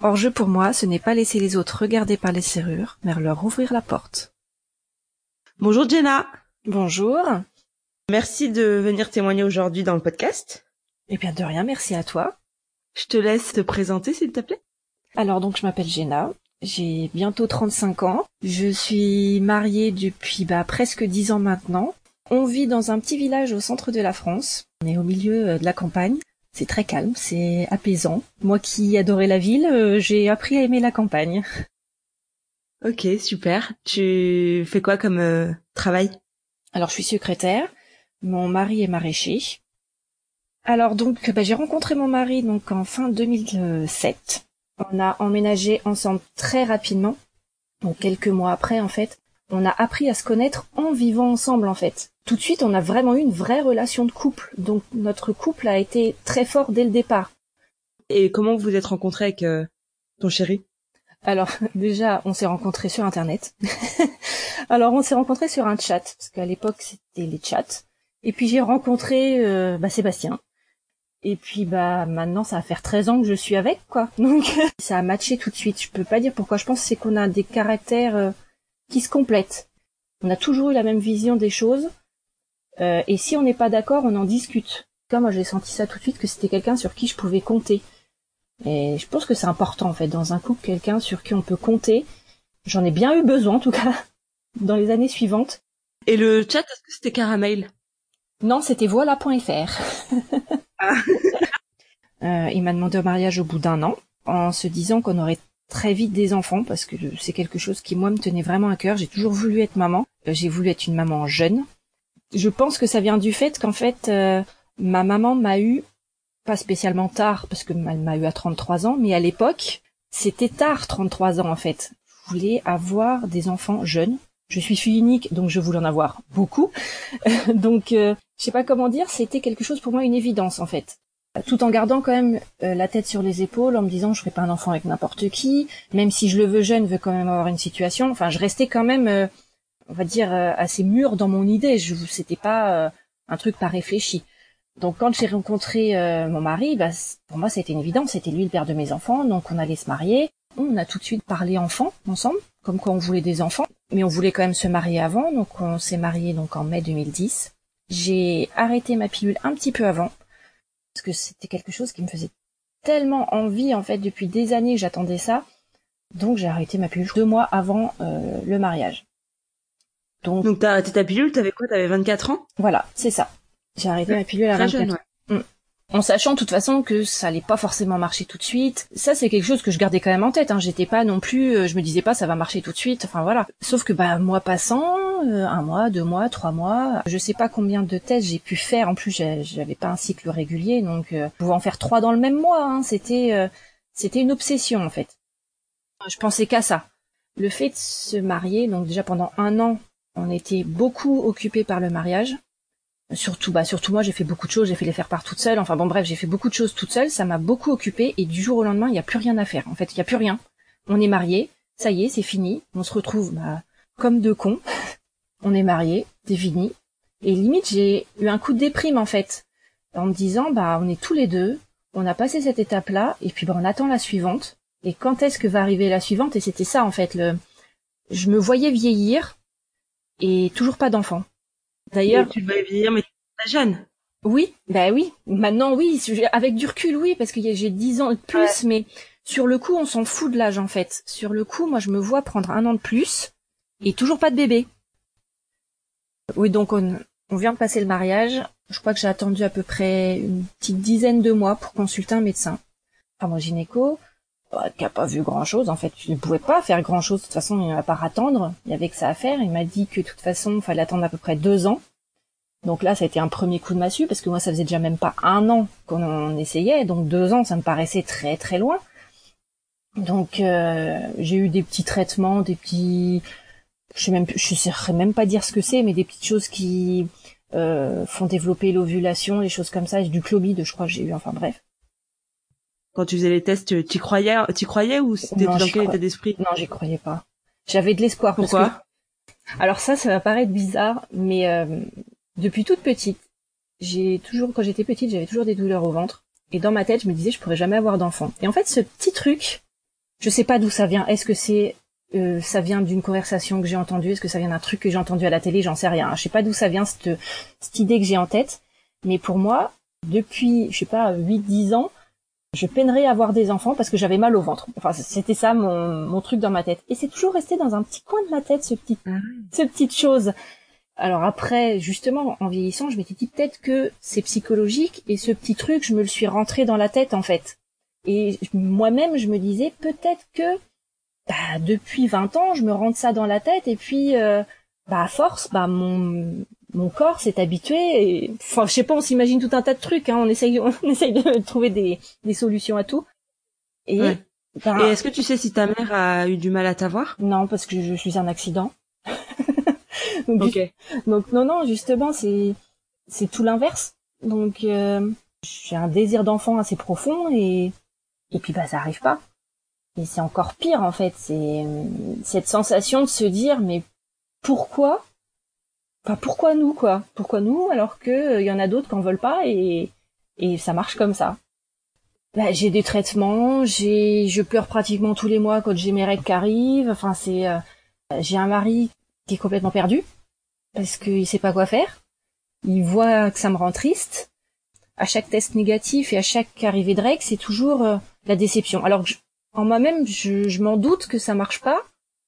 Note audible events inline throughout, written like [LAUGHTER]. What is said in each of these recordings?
Hors-jeu pour moi, ce n'est pas laisser les autres regarder par les serrures, mais leur ouvrir la porte. Bonjour Jenna. Bonjour. Merci de venir témoigner aujourd'hui dans le podcast. Eh bien de rien, merci à toi. Je te laisse te présenter s'il te plaît. Alors donc je m'appelle Jenna, j'ai bientôt 35 ans, je suis mariée depuis bah, presque 10 ans maintenant. On vit dans un petit village au centre de la France, on est au milieu euh, de la campagne. C'est très calme, c'est apaisant. Moi qui adorais la ville, euh, j'ai appris à aimer la campagne. [LAUGHS] Ok, super. Tu fais quoi comme euh, travail? Alors je suis secrétaire, mon mari est maraîcher. Alors donc bah, j'ai rencontré mon mari donc en fin 2007. On a emménagé ensemble très rapidement, donc quelques mois après en fait. On a appris à se connaître en vivant ensemble en fait. Tout de suite, on a vraiment eu une vraie relation de couple. Donc notre couple a été très fort dès le départ. Et comment vous vous êtes rencontré avec euh, ton chéri? Alors [LAUGHS] déjà, on s'est rencontrés sur Internet. [LAUGHS] Alors on s'est rencontrés sur un chat parce qu'à l'époque c'était les chats. Et puis j'ai rencontré euh, bah, Sébastien. Et puis bah maintenant ça va faire 13 ans que je suis avec quoi. [LAUGHS] Donc ça a matché tout de suite. Je peux pas dire pourquoi. Je pense c'est qu'on a des caractères euh, qui se complètent. On a toujours eu la même vision des choses. Euh, et si on n'est pas d'accord, on en discute. Comme moi j'ai senti ça tout de suite que c'était quelqu'un sur qui je pouvais compter. Et je pense que c'est important en fait dans un couple quelqu'un sur qui on peut compter. J'en ai bien eu besoin en tout cas [LAUGHS] dans les années suivantes. Et le chat, est-ce que c'était Caramel? Non, c'était voilà.fr. [LAUGHS] euh, il m'a demandé au mariage au bout d'un an, en se disant qu'on aurait très vite des enfants, parce que c'est quelque chose qui moi me tenait vraiment à cœur. J'ai toujours voulu être maman. Euh, j'ai voulu être une maman jeune. Je pense que ça vient du fait qu'en fait, euh, ma maman m'a eu pas spécialement tard, parce que elle m'a eu à 33 ans, mais à l'époque, c'était tard 33 ans en fait. Je voulais avoir des enfants jeunes. Je suis fille unique, donc je voulais en avoir beaucoup. [LAUGHS] donc, euh, je sais pas comment dire, c'était quelque chose pour moi une évidence en fait. Tout en gardant quand même euh, la tête sur les épaules, en me disant je ferai pas un enfant avec n'importe qui, même si je le veux jeune, je veux quand même avoir une situation. Enfin, je restais quand même, euh, on va dire, euh, assez mûr dans mon idée. Je, c'était pas un truc pas réfléchi. Donc quand j'ai rencontré mon mari, bah, pour moi c'était une évidence, c'était lui le père de mes enfants, donc on allait se marier. On a tout de suite parlé enfants ensemble, comme quoi on voulait des enfants, mais on voulait quand même se marier avant, donc on s'est marié donc en mai 2010. J'ai arrêté ma pilule un petit peu avant parce que c'était quelque chose qui me faisait tellement envie en fait depuis des années que j'attendais ça. Donc j'ai arrêté ma pilule deux mois avant euh, le mariage. Donc, Donc t'as arrêté ta pilule, t'avais quoi? T'avais 24 ans? Voilà, c'est ça. J'ai arrêté ma pilule à 24 jeune. En sachant de toute façon que ça allait pas forcément marcher tout de suite. Ça c'est quelque chose que je gardais quand même en tête. Hein. J'étais pas non plus, euh, je me disais pas ça va marcher tout de suite. Enfin voilà. Sauf que bah mois passant, euh, un mois, deux mois, trois mois, je sais pas combien de tests j'ai pu faire. En plus j'avais pas un cycle régulier, donc euh, en faire trois dans le même mois. Hein. C'était c'était une obsession en fait. Je pensais qu'à ça. Le fait de se marier, donc déjà pendant un an, on était beaucoup occupé par le mariage surtout bah surtout moi j'ai fait beaucoup de choses j'ai fait les faire part toute seule. Enfin bon bref j'ai fait beaucoup de choses toute seule. Ça m'a beaucoup occupée et du jour au lendemain il n'y a plus rien à faire. En fait il y a plus rien. On est mariés. Ça y est c'est fini. On se retrouve bah, comme deux cons. [LAUGHS] On est mariés. C'est fini. Et limite j'ai eu un coup de déprime en fait en me disant bah on est tous les deux. On a passé cette étape là et puis bah on attend la suivante. Et quand est-ce que va arriver la suivante? Et c'était ça en fait le je me voyais vieillir et toujours pas d'enfant D'ailleurs, tu vas vieillir, mais tu jeune. Oui, bah oui. Maintenant, oui, avec du recul, oui, parce que j'ai dix ans de plus, mais sur le coup, on s'en fout de l'âge en fait. Sur le coup, moi, je me vois prendre un an de plus et toujours pas de bébé. Oui, donc on, on vient de passer le mariage. Je crois que j'ai attendu à peu près une petite dizaine de mois pour consulter un médecin. Enfin, mon gynéco, qui a pas vu grand chose. En fait, je ne pouvais pas faire grand chose. De toute façon, il ne va pas attendre. Il y avait que ça à faire. Il m'a dit que de toute façon, il fallait attendre à peu près deux ans. Donc là, ça a été un premier coup de massue parce que moi, ça faisait déjà même pas un an qu'on essayait. Donc deux ans, ça me paraissait très très loin. Donc euh, j'ai eu des petits traitements, des petits, je sais même, je saurais même pas dire ce que c'est, mais des petites choses qui euh, font développer l'ovulation, les choses comme ça, du chlomide, je crois que j'ai eu. Enfin bref quand tu faisais les tests, tu croyais, tu croyais ou c'était dans quel état d'esprit? Non, j'y croyais pas. J'avais de l'espoir. Pourquoi? Alors ça, ça va paraître bizarre, mais euh, depuis toute petite, j'ai toujours, quand j'étais petite, j'avais toujours des douleurs au ventre. Et dans ma tête, je me disais, je pourrais jamais avoir d'enfant. Et en fait, ce petit truc, je sais pas d'où ça vient. Est-ce que c'est, euh, ça vient d'une conversation que j'ai entendue? Est-ce que ça vient d'un truc que j'ai entendu à la télé? J'en sais rien. Je sais pas d'où ça vient cette, cette idée que j'ai en tête. Mais pour moi, depuis, je sais pas, 8-10 ans, je peinerais à avoir des enfants parce que j'avais mal au ventre. Enfin, c'était ça mon, mon truc dans ma tête. Et c'est toujours resté dans un petit coin de ma tête, ce petit, ah cette petite chose. Alors après, justement, en vieillissant, je m'étais dit peut-être que c'est psychologique et ce petit truc, je me le suis rentré dans la tête en fait. Et moi-même, je me disais peut-être que bah, depuis 20 ans, je me rentre ça dans la tête et puis euh, bah à force, bah mon mon corps s'est habitué. Et, enfin, je sais pas, on s'imagine tout un tas de trucs. Hein, on essaye, [LAUGHS] on essaye de trouver des, des solutions à tout. Et, ben, et est-ce que tu sais si ta mère a eu du mal à t'avoir? Non, parce que je suis un accident. [LAUGHS] donc, donc non, non, justement, c'est c'est tout l'inverse. Donc euh, j'ai un désir d'enfant assez profond et et puis bah ça arrive pas. Et c'est encore pire en fait, c'est cette sensation de se dire mais pourquoi Pourquoi nous quoi? Pourquoi nous alors que il euh, y en a d'autres qui en veulent pas et et ça marche comme ça? Bah, j'ai des traitements, j'ai je pleure pratiquement tous les mois quand j'ai mes règles qui arrivent. Enfin c'est euh, j'ai un mari qui est complètement perdu parce qu'il sait pas quoi faire. Il voit que ça me rend triste. À chaque test négatif et à chaque arrivée de règles, c'est toujours euh, la déception. Alors que en moi-même, je, je m'en doute que ça marche pas,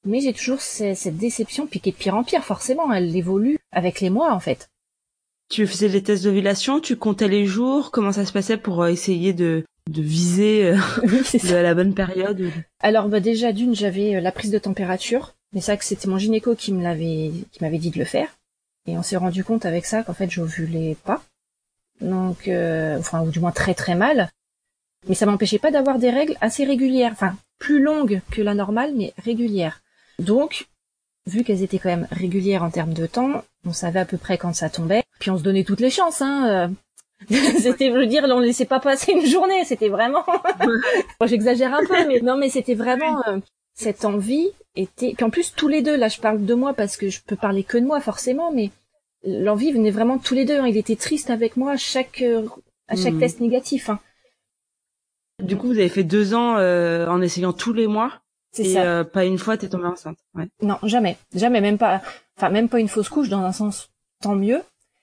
mais j'ai toujours cette déception, puis qui est de pire en pire, forcément, elle évolue avec les mois, en fait. Tu faisais les tests d'ovulation, tu comptais les jours, comment ça se passait pour euh, essayer de, de viser euh, [LAUGHS] de la bonne période Alors bah déjà d'une, j'avais euh, la prise de température, mais ça que c'était mon gynéco qui me l'avait qui m'avait dit de le faire, et on s'est rendu compte avec ça qu'en fait j'ovulais pas, donc enfin ou du moins très très mal, mais ça m'empêchait pas d'avoir des règles assez régulières, enfin plus longues que la normale, mais régulières. Donc, vu qu'elles étaient quand même régulières en termes de temps, on savait à peu près quand ça tombait, puis on se donnait toutes les chances, hein. Euh. [LAUGHS] c'était, je veux dire, on laissait pas passer une journée, c'était vraiment... [LAUGHS] J'exagère un peu, mais non, mais c'était vraiment... Euh, cette envie était... Puis en plus, tous les deux, là je parle de moi parce que je peux parler que de moi forcément, mais l'envie venait vraiment de tous les deux. Hein. Il était triste avec moi à chaque, euh, à chaque hmm. test négatif. Hein. Du coup, vous avez fait deux ans en essayant tous les mois? Ça. Euh, pas une fois t'es tombée enceinte. Ouais. Non, jamais, jamais, même pas. Enfin, même pas une fausse couche dans un sens. Tant mieux.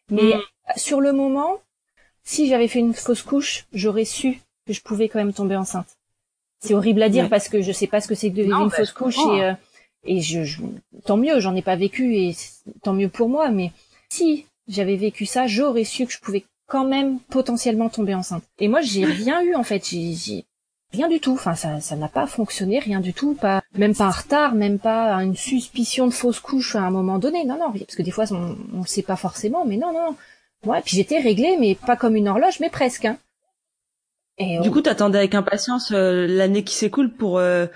Mais mm. sur le moment, si j'avais fait une fausse couche, j'aurais su que je pouvais quand même tomber enceinte. C'est horrible à dire parce que je sais pas ce que c'est que de vivre une bah, fausse couche et euh, et je, tant mieux, j'en ai pas vécu et tant mieux pour moi. Mais si j'avais vécu ça, j'aurais su que je pouvais quand même potentiellement tomber enceinte. Et moi, j'ai rien eu en fait. J'ai rien du tout. Enfin, ça, ça n'a pas fonctionné, rien du tout. Pas, même pas un retard, même pas une suspicion de fausse couche à un moment donné. Non, non, parce que des fois, on, on le sait pas forcément, mais non, non. Ouais, puis j'étais réglée, mais pas comme une horloge, mais presque. Hein. Et du coup, t'attendais avec impatience euh, l'année qui s'écoule pour euh,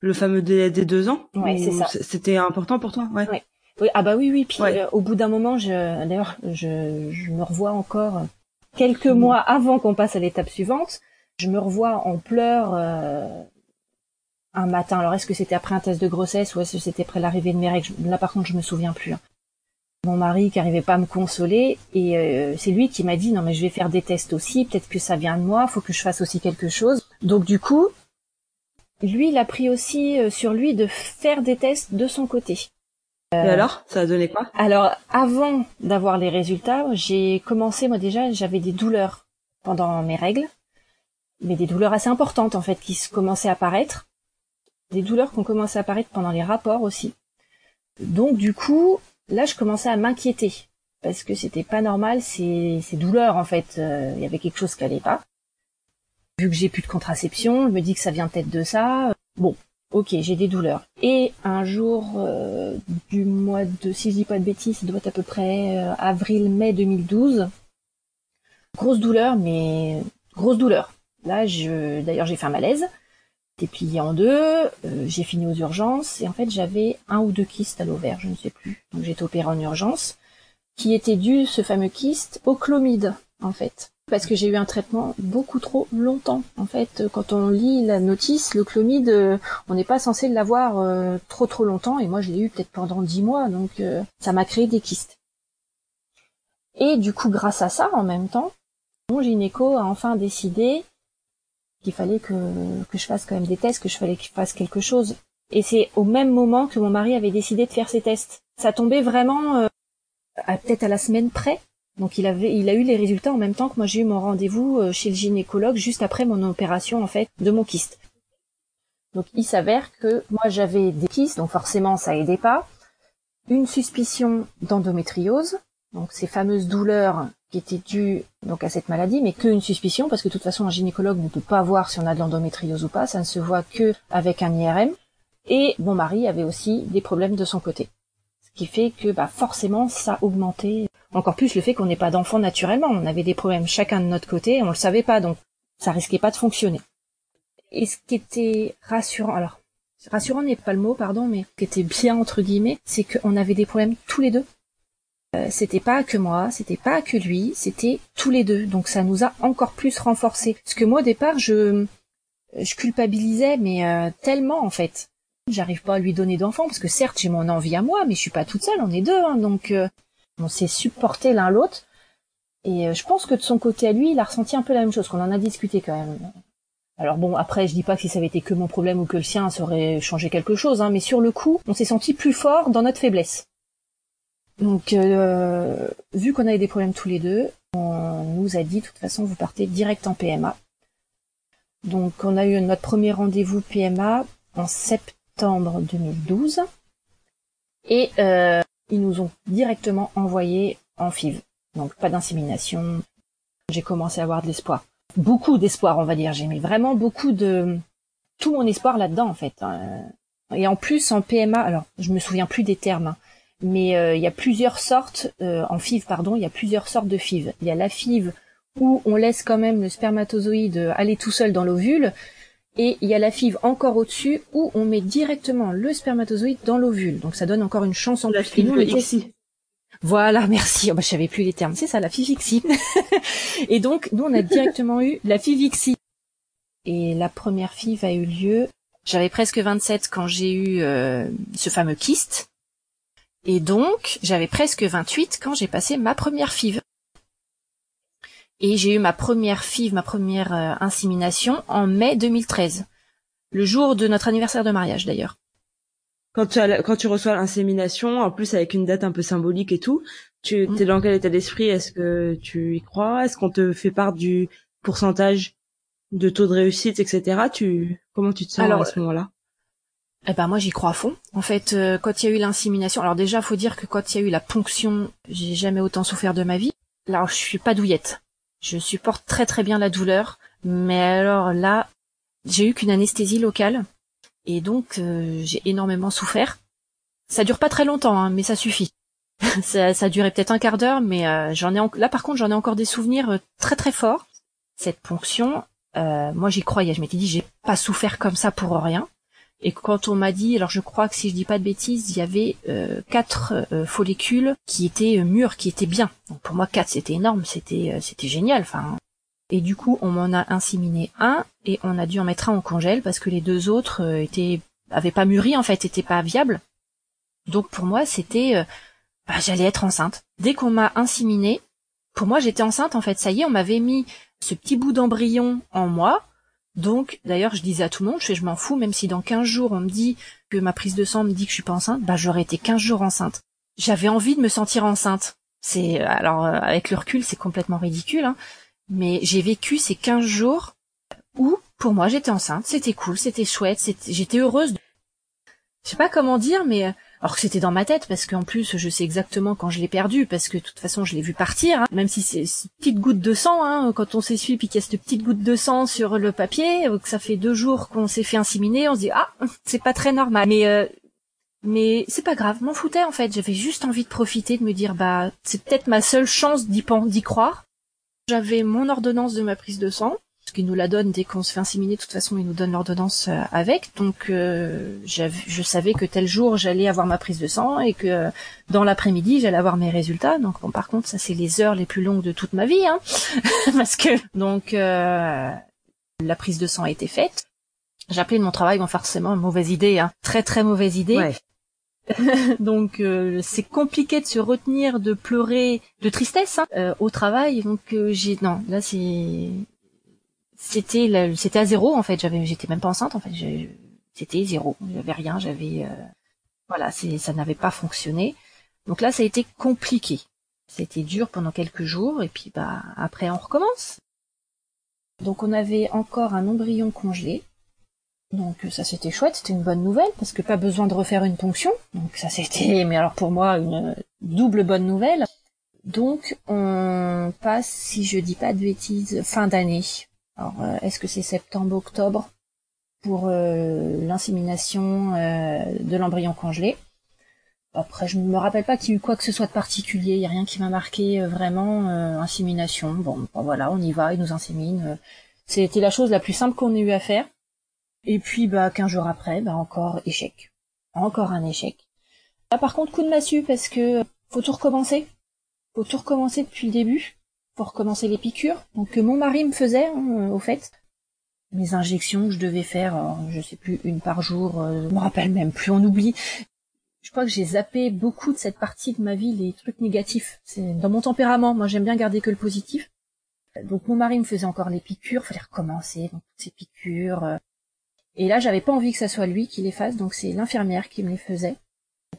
le fameux délai des deux ans? Ouais, c'est ça. C'était important pour toi, ouais. Oui, ah bah oui, oui. Puis euh, au bout d'un moment, je, d'ailleurs, je, je me revois encore quelques mois avant qu'on passe à l'étape suivante je me revois en pleurs euh, un matin. Alors est-ce que c'était après un test de grossesse ou est-ce que c'était après l'arrivée de mes règles? Là par contre je me souviens plus. Hein. Mon mari qui arrivait pas à me consoler et euh, c'est lui qui m'a dit non mais je vais faire des tests aussi, peut-être que ça vient de moi, faut que je fasse aussi quelque chose. Donc du coup, lui il a pris aussi euh, sur lui de faire des tests de son côté. et alors, ça a donné quoi? Alors, avant d'avoir les résultats, j'ai commencé, moi déjà, j'avais des douleurs pendant mes règles mais des douleurs assez importantes en fait qui commençaient à apparaître, des douleurs qui ont commencé à apparaître pendant les rapports aussi. Donc du coup, là je commençais à m'inquiéter parce que c'était pas normal ces, ces douleurs en fait, euh, il y avait quelque chose qui allait pas. Vu que j'ai plus de contraception, je me dis que ça vient peut-être de ça. Bon, ok, j'ai des douleurs. Et un jour euh, du mois de, si je dis pas de bêtises, ça doit être à peu près euh, avril-mai 2012. Grosse douleur, mais grosse douleur. Là, d'ailleurs, j'ai fait un malaise. J'étais plié en deux. Euh, j'ai fini aux urgences et en fait, j'avais un ou deux kystes à l'ovaire, je ne sais plus. Donc, j'ai été opérée en urgence, qui était dû ce fameux kyste au chlomide, en fait. parce que j'ai eu un traitement beaucoup trop longtemps. En fait, quand on lit la notice, le chlomide, euh, on n'est pas censé l'avoir euh, trop trop longtemps, et moi je l'ai eu peut-être pendant dix mois, donc ça m'a créé des kystes. Et du coup, grâce à ça, en même temps, mon gynéco a enfin décidé qu'il fallait que, que je fasse quand même des tests, que je fallait qu'il fasse quelque chose. Et c'est au même moment que mon mari avait décidé de faire ses tests. Ça tombait vraiment à peut-être à la semaine près. Donc il avait, il a eu les résultats en même temps que moi j'ai eu mon rendez-vous euh, chez le gynécologue juste après mon opération en fait de mon kyste. Donc il s'avère que moi j'avais des kystes, donc forcément ça aidait pas. Une suspicion d'endométriose, donc ces fameuses douleurs qui étaient dues donc à cette maladie, mais qu'une suspicion parce que de toute façon un gynécologue ne peut pas voir si on a de l'endométriose ou pas, ça ne se voit que avec un IRM. Et mon mari avait aussi des problèmes de son côté qui fait que bah, forcément ça augmentait encore plus le fait qu'on n'ait pas d'enfants naturellement. On avait des problèmes chacun de notre côté, on le savait pas, donc ça risquait pas de fonctionner. Et ce qui était rassurant, alors rassurant n'est pas le mot, pardon, mais ce qui était bien entre guillemets, c'est qu'on avait des problèmes tous les deux. Euh, c'était pas que moi, c'était pas que lui, c'était tous les deux. Donc ça nous a encore plus renforcés. Parce que moi au départ, je culpabilisais, mais euh, tellement en fait. J'arrive pas à lui donner d'enfants parce que certes j'ai mon envie à moi, mais je suis pas toute seule, on est deux, hein, donc euh, on s'est supporté l'un l'autre. Et je pense que de son côté à lui, il a ressenti un peu la même chose, qu'on en a discuté quand même. Alors bon, après je dis pas que si ça avait été que mon problème ou que le sien, ça aurait changé quelque chose, hein, mais sur le coup, on s'est senti plus fort dans notre faiblesse. Donc euh, vu qu'on avait des problèmes tous les deux, on nous a dit de toute façon vous partez direct en PMA. Donc on a eu notre premier rendez-vous PMA en septembre septembre 2012. Et euh, ils nous ont directement envoyé en FIV. Donc pas d'insémination. J'ai commencé à avoir de l'espoir. Beaucoup d'espoir, on va dire. J'ai mis vraiment beaucoup de... Tout mon espoir là-dedans, en fait. Hein. Et en plus, en PMA, alors je me souviens plus des termes, mais euh, il y a plusieurs sortes, euh, en FIV, pardon, il y a plusieurs sortes de FIV. Il y a la FIV où on laisse quand même le spermatozoïde aller tout seul dans l'ovule, et il y a la FIV encore au-dessus où on met directement le spermatozoïde dans l'ovule. Donc ça donne encore une chance en la plus. FIV Voilà, [LAUGHS] merci. Oh, bah, je savais plus les termes. C'est ça, la FIVIXI. [LAUGHS] et donc, nous, on a directement eu la FIVIXI. Et la première FIV a eu lieu. J'avais presque 27 quand j'ai eu euh, ce fameux kyste. Et donc, j'avais presque 28 quand j'ai passé ma première FIV. Et j'ai eu ma première FIV, ma première euh, insémination en mai 2013. Le jour de notre anniversaire de mariage d'ailleurs. Quand tu, as, quand tu reçois l'insémination, en plus avec une date un peu symbolique et tout, tu mm. es dans quel état d'esprit? Est-ce que tu y crois? Est-ce qu'on te fait part du pourcentage de taux de réussite, etc. Tu comment tu te sens à ce moment-là? Eh ben moi j'y crois à fond. En fait, euh, quand il y a eu l'insémination, alors déjà faut dire que quand il y a eu la ponction, j'ai jamais autant souffert de ma vie. Alors je suis pas douillette. Je supporte très très bien la douleur, mais alors là, j'ai eu qu'une anesthésie locale et donc euh, j'ai énormément souffert. Ça dure pas très longtemps, hein, mais ça suffit. [LAUGHS] ça, ça durait peut-être un quart d'heure, mais euh, j'en ai là par contre j'en ai encore des souvenirs euh, très très forts. Cette ponction, moi j'y croyais, je m'étais dit j'ai pas souffert comme ça pour rien. Et quand on m'a dit, alors je crois que si je dis pas de bêtises, il y avait euh, quatre euh, follicules qui étaient euh, mûrs, qui étaient bien. Donc pour moi quatre c'était énorme, c'était c'était génial. Enfin et du coup on m'en a inséminé un et on a dû en mettre un en congèle parce que les deux autres étaient avaient pas mûri en fait, étaient pas viables. Donc pour moi c'était bah, j'allais être enceinte. Dès qu'on m'a inséminé, pour moi j'étais enceinte en fait. Ça y est, on m'avait mis ce petit bout d'embryon en moi donc, d'ailleurs, je disais à tout le monde, je fais, je m'en fous, même si dans 15 jours on me dit que ma prise de sang me dit que je suis pas enceinte, bah j'aurais été 15 jours enceinte. J'avais envie de me sentir enceinte. C'est, alors, euh, avec le recul, c'est complètement ridicule, hein, mais j'ai vécu ces 15 jours où, pour moi, j'étais enceinte, c'était cool, c'était chouette, j'étais heureuse. Je sais pas comment dire, mais euh, alors que c'était dans ma tête, parce qu'en plus, je sais exactement quand je l'ai perdu, parce que de toute façon, je l'ai vu partir, hein. même si c'est une petite goutte de sang, hein, quand on s'essuie puis qu'il y a cette petite goutte de sang sur le papier, que ça fait deux jours qu'on s'est fait inséminer, on se dit ah, [LAUGHS] c'est pas très normal. Mais euh, mais c'est pas grave, m'en foutais en fait. J'avais juste envie de profiter, de me dire bah c'est peut-être ma seule chance d'y croire. J'avais mon ordonnance de ma prise de sang. Parce qu'ils nous la donnent dès qu'on se fait inséminer. De toute façon, ils nous donnent l'ordonnance euh, avec. Donc, euh, je savais que tel jour j'allais avoir ma prise de sang et que dans l'après-midi j'allais avoir mes résultats. Donc, bon, par contre, ça c'est les heures les plus longues de toute ma vie, hein, [LAUGHS] parce que donc euh, la prise de sang a été faite. J'ai appelé de mon travail, bon forcément mauvaise idée, hein, très très mauvaise idée. Ouais. [LAUGHS] donc c'est compliqué de se retenir de pleurer de tristesse hein, au travail donc j'ai non là c'est c'était à zéro en fait. J'avais, j'étais même pas enceinte en fait. C'était zéro. J'avais rien. J'avais, euh, voilà, ça n'avait pas fonctionné. Donc là, ça a été compliqué. C'était dur pendant quelques jours et puis bah après on recommence. Donc on avait encore un embryon congelé. Donc ça c'était chouette, c'était une bonne nouvelle parce que pas besoin de refaire une ponction. Donc ça c'était, mais alors pour moi une double bonne nouvelle. Donc on passe, si je dis pas de bêtises, fin d'année. Alors, euh, est-ce que c'est septembre-octobre pour euh, l'insémination euh, de l'embryon congelé? Après, je ne me rappelle pas qu'il y ait eu quoi que ce soit de particulier. Il n'y a rien qui m'a marqué vraiment insémination. Bon, voilà, on y va, il nous insémine. C'était la chose la plus simple qu'on ait eu à faire. Et puis, bah, 15 jours après, bah, encore échec. Encore un échec. Là, par contre, coup de massue parce que faut tout recommencer. Faut tout recommencer depuis le début pour recommencer les piqûres. Donc que mon mari me faisait, hein, au fait. Mes injections que je devais faire, je sais plus, une par jour, euh, je me rappelle même plus, on oublie. Je crois que j'ai zappé beaucoup de cette partie de ma vie, les trucs négatifs. C'est dans mon tempérament, moi j'aime bien garder que le positif. Donc mon mari me faisait encore les piqûres, fallait recommencer, donc toutes ces piqûres. Euh. Et là, j'avais pas envie que ça soit lui qui les fasse, donc c'est l'infirmière qui me les faisait.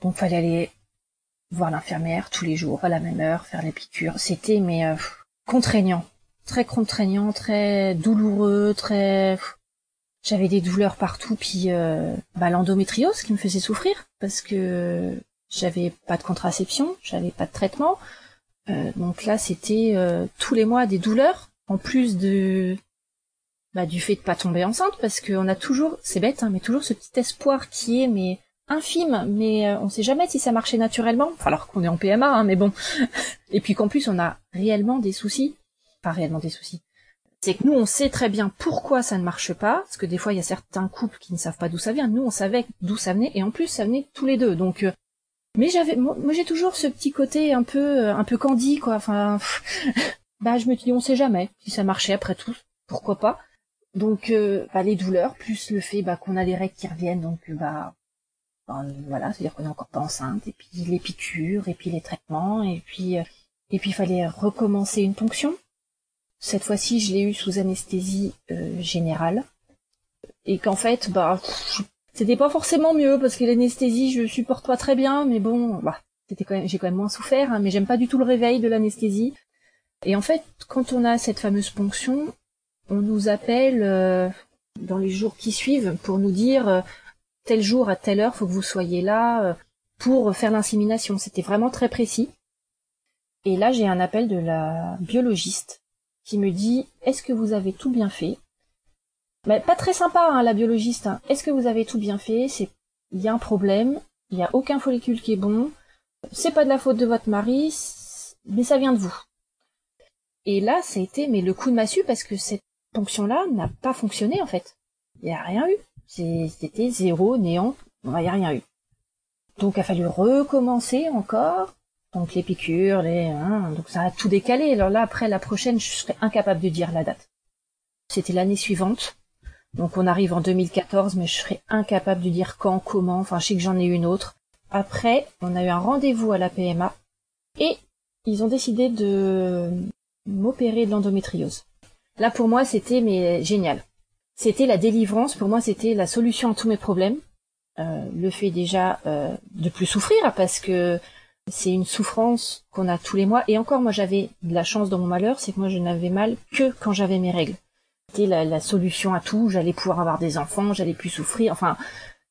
Donc fallait aller voir l'infirmière tous les jours à la même heure, faire les piqûres. C'était mais euh, contraignant, très contraignant, très douloureux, très j'avais des douleurs partout puis euh, bah, l'endométriose qui me faisait souffrir parce que j'avais pas de contraception, j'avais pas de traitement. Euh, donc là, c'était euh, tous les mois des douleurs en plus de bah, du fait de pas tomber enceinte parce qu'on a toujours, c'est bête, hein, mais toujours ce petit espoir qui est mais infime, mais euh, on sait jamais si ça marchait naturellement. Alors qu'on est en PMA, hein, mais bon. [LAUGHS] Et puis qu'en plus on a réellement des soucis. Pas réellement des soucis. C'est que nous on sait très bien pourquoi ça ne marche pas, parce que des fois il y a certains couples qui ne savent pas d'où ça vient. Nous on savait d'où ça venait, et en plus ça venait tous les deux. Donc, euh, mais j'avais, moi, j'ai toujours ce petit côté un peu, euh, un peu candy, quoi. Enfin, [LAUGHS] bah je me dis on sait jamais si ça marchait après tout, pourquoi pas? Donc bah, les douleurs plus le fait bah, qu'on a les règles qui reviennent, donc bah voilà, c'est-à-dire qu'on est encore pas enceinte, et puis les piqûres, et puis les traitements, et puis euh, et puis il fallait recommencer une ponction. Cette fois-ci, je l'ai eu sous anesthésie euh, générale, et qu'en fait, bah, c'était pas forcément mieux parce que l'anesthésie, je supporte pas très bien, mais bon, bah, c'était quand même, j'ai quand même moins souffert, hein, mais j'aime pas du tout le réveil de l'anesthésie. Et en fait, quand on a cette fameuse ponction, on nous appelle euh, dans les jours qui suivent pour nous dire tel jour à telle heure, faut que vous soyez là euh, pour faire l'insémination. C'était vraiment très précis. Et là, j'ai un appel de la biologiste qui me dit Est-ce que vous avez tout bien fait? Mais pas très sympa, hein, la biologiste. Hein. Est-ce que vous avez tout bien fait? C'est il y a un problème, il n'y a aucun follicule qui est bon. C'est pas de la faute de votre mari, mais ça vient de vous. Et là, ça a été mais le coup de massue parce que cette ponction-là n'a pas fonctionné en fait. Il n'y a rien eu. C'était zéro, néant, il n'y a rien eu. Donc il a fallu recommencer encore. Donc les piqûres, les, hein, donc ça a tout décalé. Alors là, après la prochaine, je serais incapable de dire la date. C'était l'année suivante. Donc on arrive en 2014, mais je serais incapable de dire quand, comment. Enfin, je sais que j'en ai une autre. Après, on a eu un rendez-vous à la PMA et ils ont décidé de m'opérer de l'endométriose. Là, pour moi, c'était mais génial c'était la délivrance. Pour moi, c'était la solution à tous mes problèmes. Euh, le fait déjà euh, de plus souffrir parce que c'est une souffrance qu'on a tous les mois. Et encore, moi, j'avais de la chance dans mon malheur, c'est que moi, je n'avais mal que quand j'avais mes règles. C'était la, la, solution à tout. J'allais pouvoir avoir des enfants, j'allais plus souffrir. Enfin,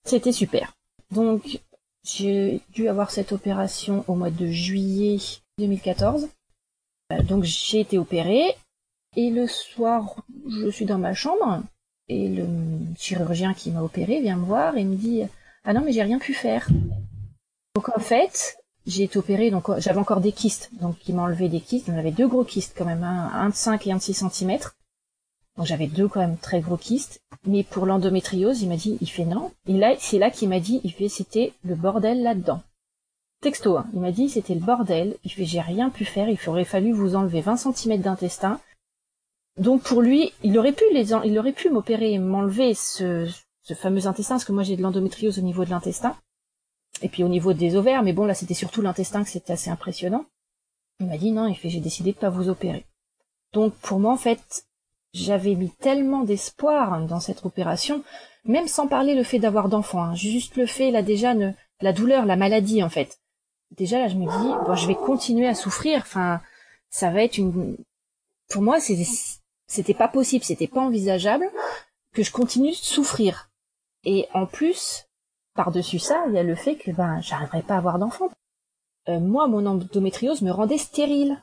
c'était super. Donc, j'ai dû avoir cette opération au mois de juillet 2014. Euh, donc, j'ai été opérée. Et le soir, je suis dans ma chambre et le chirurgien qui m'a opéré vient me voir et me dit ah non mais j'ai rien pu faire. Donc en fait j'ai été opérée donc j'avais encore des kystes donc il m'a enlevé des kystes. J'en avait deux gros kystes quand même un, de 5 et un de 6 cm. Donc j'avais deux quand même très gros kystes. Mais pour l'endométriose, il m'a dit, il fait non. Et là, c'est là qu'il m'a dit, il fait, c'était le bordel là-dedans. Texto, hein. il m'a dit, c'était le bordel. Il fait, j'ai rien pu faire. Il aurait fallu vous enlever 20 cm d'intestin. Donc pour lui, il aurait pu les, il aurait pu m'opérer m'enlever ce, fameux intestin, parce que moi j'ai de l'endométriose au niveau de l'intestin. Et puis au niveau des ovaires, mais bon là c'était surtout l'intestin que c'était assez impressionnant. Il m'a dit non, il fait j'ai décidé de pas vous opérer. Donc pour moi en fait, j'avais mis tellement d'espoir dans cette opération, même sans parler le fait d'avoir d'enfants, hein. juste le fait là déjà ne, la douleur, la maladie en fait. Déjà là je me dis bon je vais continuer à souffrir, enfin ça va être une pour moi c'était pas possible, c'était pas envisageable que je continue de souffrir. Et en plus, par-dessus ça, il y a le fait que ben j'arriverai pas à avoir d'enfants. Euh, moi, mon endométriose me rendait stérile,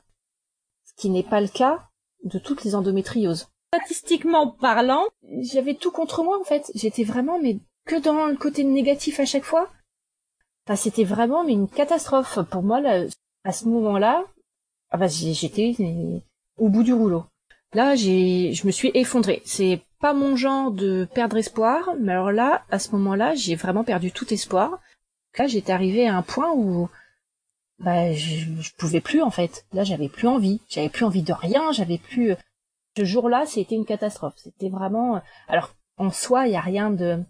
ce qui n'est pas le cas de toutes les endométrioses. Statistiquement parlant, j'avais tout contre moi en fait. J'étais vraiment mais que dans le côté négatif à chaque fois. Enfin, c'était vraiment une catastrophe pour moi là, à ce moment-là. Ah bah, j'étais au bout du rouleau. Là, j'ai, je me suis effondrée. C'est pas mon genre de perdre espoir, mais alors là, à ce moment-là, j'ai vraiment perdu tout espoir. Là, j'étais arrivée à un point où bah, je, pouvais plus en fait. Là, j'avais plus envie. J'avais plus envie de rien. J'avais plus. Ce jour-là, c'était une catastrophe. C'était vraiment. Alors, en soi, il y a rien de.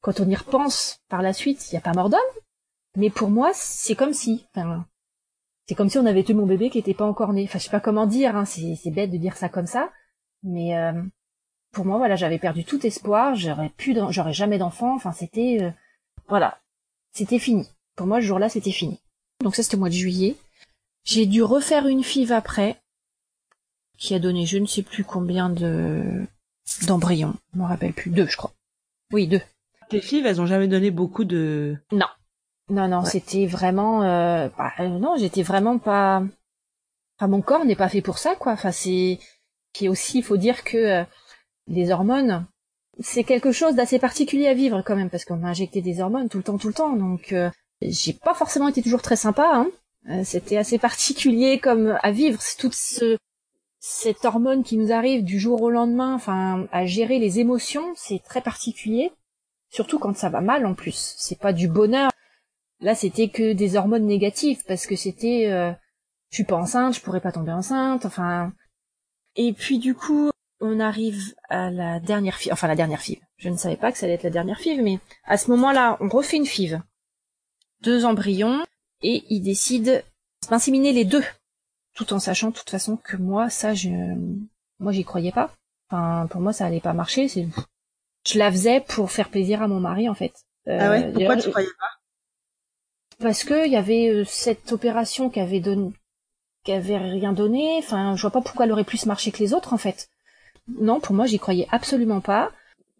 Quand on y repense par la suite, il y a pas mort d'homme. Mais pour moi, c'est comme si. C'est comme si on avait tué mon bébé qui était pas encore né. Enfin, je sais pas comment dire. Hein. C'est bête de dire ça comme ça. Mais euh, pour moi, voilà, j'avais perdu tout espoir. J'aurais pu, j'aurais jamais d'enfant. Enfin, c'était, euh, voilà, c'était fini. Pour moi, ce jour-là, c'était fini. Donc ça, c'était au mois de juillet. J'ai dû refaire une FIV après, qui a donné je ne sais plus combien de d'embryons. Je m'en rappelle plus. Deux, je crois. Oui, deux. Tes FIV, elles ont jamais donné beaucoup de... Non. Non, non, c'était vraiment... Euh, bah, euh, non, j'étais vraiment pas... Enfin, mon corps n'est pas fait pour ça, quoi. Enfin, c'est... Puis aussi, il faut dire que euh, les hormones, c'est quelque chose d'assez particulier à vivre quand même, parce qu'on m'a injecté des hormones tout le temps, tout le temps. Donc, euh, j'ai pas forcément été toujours très sympa. Hein. Euh, c'était assez particulier comme à vivre. C'est toute ce, cette hormone qui nous arrive du jour au lendemain, enfin, à gérer les émotions, c'est très particulier. Surtout quand ça va mal en plus. C'est pas du bonheur. Là, c'était que des hormones négatives parce que c'était, euh, je suis pas enceinte, je pourrais pas tomber enceinte. Enfin, et puis du coup, on arrive à la dernière FIV, enfin la dernière FIV. Je ne savais pas que ça allait être la dernière FIV, mais à ce moment-là, on refait une FIV. Deux embryons, et il décide d'inséminer les deux, tout en sachant de toute façon que moi, ça, je, moi, j'y croyais pas. Enfin, pour moi, ça allait pas marcher. C'est, je la faisais pour faire plaisir à mon mari, en fait. Euh, ah ouais? Pourquoi tu croyais pas? Parce que il y avait euh, cette opération qui avait donné, qui avait rien donné. Enfin, je vois pas pourquoi elle aurait plus marché que les autres, en fait. Non, pour moi, j'y croyais absolument pas.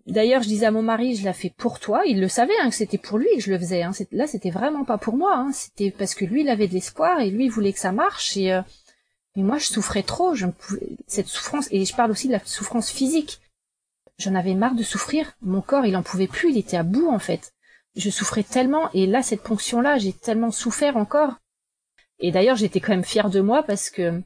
D'ailleurs, je disais à mon mari, je la fais pour toi. Il le savait, hein, que c'était pour lui que je le faisais. Hein. Là, c'était vraiment pas pour moi. Hein. C'était parce que lui, il avait de l'espoir et lui, il voulait que ça marche. Et, euh, moi, je souffrais trop. Je Cette souffrance, et je parle aussi de la souffrance physique. J'en avais marre de souffrir. Mon corps, il en pouvait plus. Il était à bout, en fait. Je souffrais tellement. Et là, cette ponction-là, j'ai tellement souffert encore. Et d'ailleurs, j'étais quand même fière de moi parce que